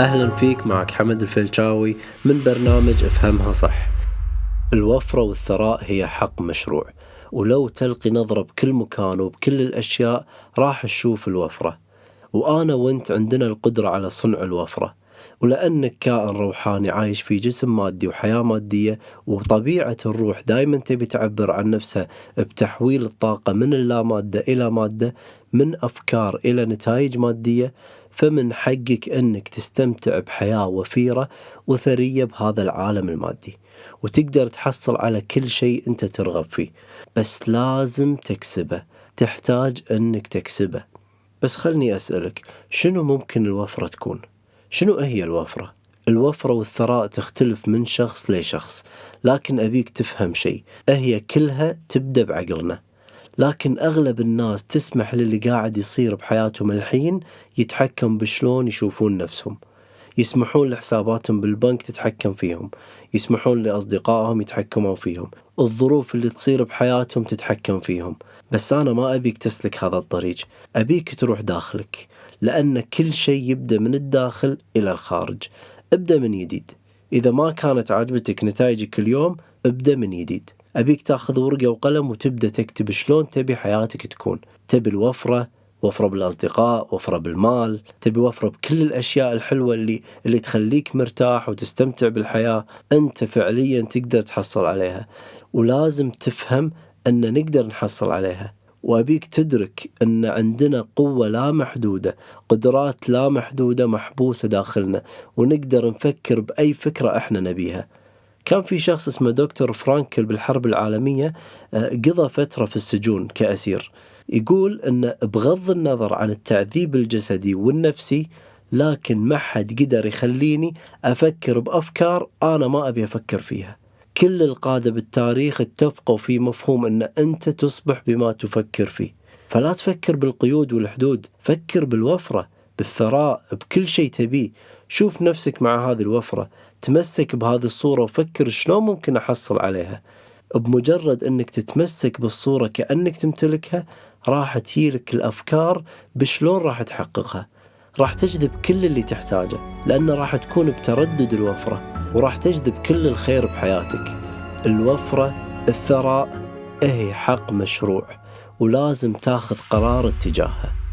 أهلا فيك معك حمد الفلشاوي من برنامج أفهمها صح. الوفرة والثراء هي حق مشروع ولو تلقي نظرة بكل مكان وبكل الأشياء راح تشوف الوفرة. وأنا وأنت عندنا القدرة على صنع الوفرة ولأنك كائن روحاني عايش في جسم مادي وحياة مادية وطبيعة الروح دائما تبي تعبر عن نفسها بتحويل الطاقة من اللامادة إلى مادة من أفكار إلى نتائج مادية. فمن حقك أنك تستمتع بحياة وفيرة وثرية بهذا العالم المادي وتقدر تحصل على كل شيء أنت ترغب فيه بس لازم تكسبه تحتاج أنك تكسبه بس خلني أسألك شنو ممكن الوفرة تكون؟ شنو هي الوفرة؟ الوفرة والثراء تختلف من شخص لشخص لكن أبيك تفهم شيء هي كلها تبدأ بعقلنا لكن أغلب الناس تسمح للي قاعد يصير بحياتهم الحين يتحكم بشلون يشوفون نفسهم. يسمحون لحساباتهم بالبنك تتحكم فيهم. يسمحون لأصدقائهم يتحكمون فيهم. الظروف اللي تصير بحياتهم تتحكم فيهم. بس أنا ما أبيك تسلك هذا الطريق. أبيك تروح داخلك. لأن كل شيء يبدأ من الداخل إلى الخارج. ابدأ من جديد إذا ما كانت عاجبتك نتائجك اليوم ابدأ من جديد أبيك تأخذ ورقة وقلم وتبدأ تكتب شلون تبي حياتك تكون. تبي الوفرة وفرة بالأصدقاء وفرة بالمال تبي وفرة بكل الأشياء الحلوة اللي اللي تخليك مرتاح وتستمتع بالحياة. أنت فعليا تقدر تحصل عليها. ولازم تفهم أن نقدر نحصل عليها. وأبيك تدرك أن عندنا قوة لا محدودة قدرات لا محدودة محبوسة داخلنا. ونقدر نفكر بأي فكرة إحنا نبيها. كان في شخص اسمه دكتور فرانكل بالحرب العالمية آه، قضى فترة في السجون كأسير. يقول أن بغض النظر عن التعذيب الجسدي والنفسي لكن ما حد قدر يخليني أفكر بأفكار أنا ما أبي أفكر فيها. كل القادة بالتاريخ اتفقوا في مفهوم أن أنت تصبح بما تفكر فيه. فلا تفكر بالقيود والحدود فكر بالوفرة. بالثراء بكل شيء تبيه. شوف نفسك مع هذه الوفرة. تمسك بهذه الصورة وفكر شلون ممكن أحصل عليها. بمجرد أنك تتمسك بالصورة كأنك تمتلكها راح تجيلك الأفكار بشلون راح تحققها. راح تجذب كل اللي تحتاجه لأنه راح تكون بتردد الوفرة وراح تجذب كل الخير بحياتك. الوفرة الثراء هي حق مشروع ولازم تاخذ قرار اتجاهها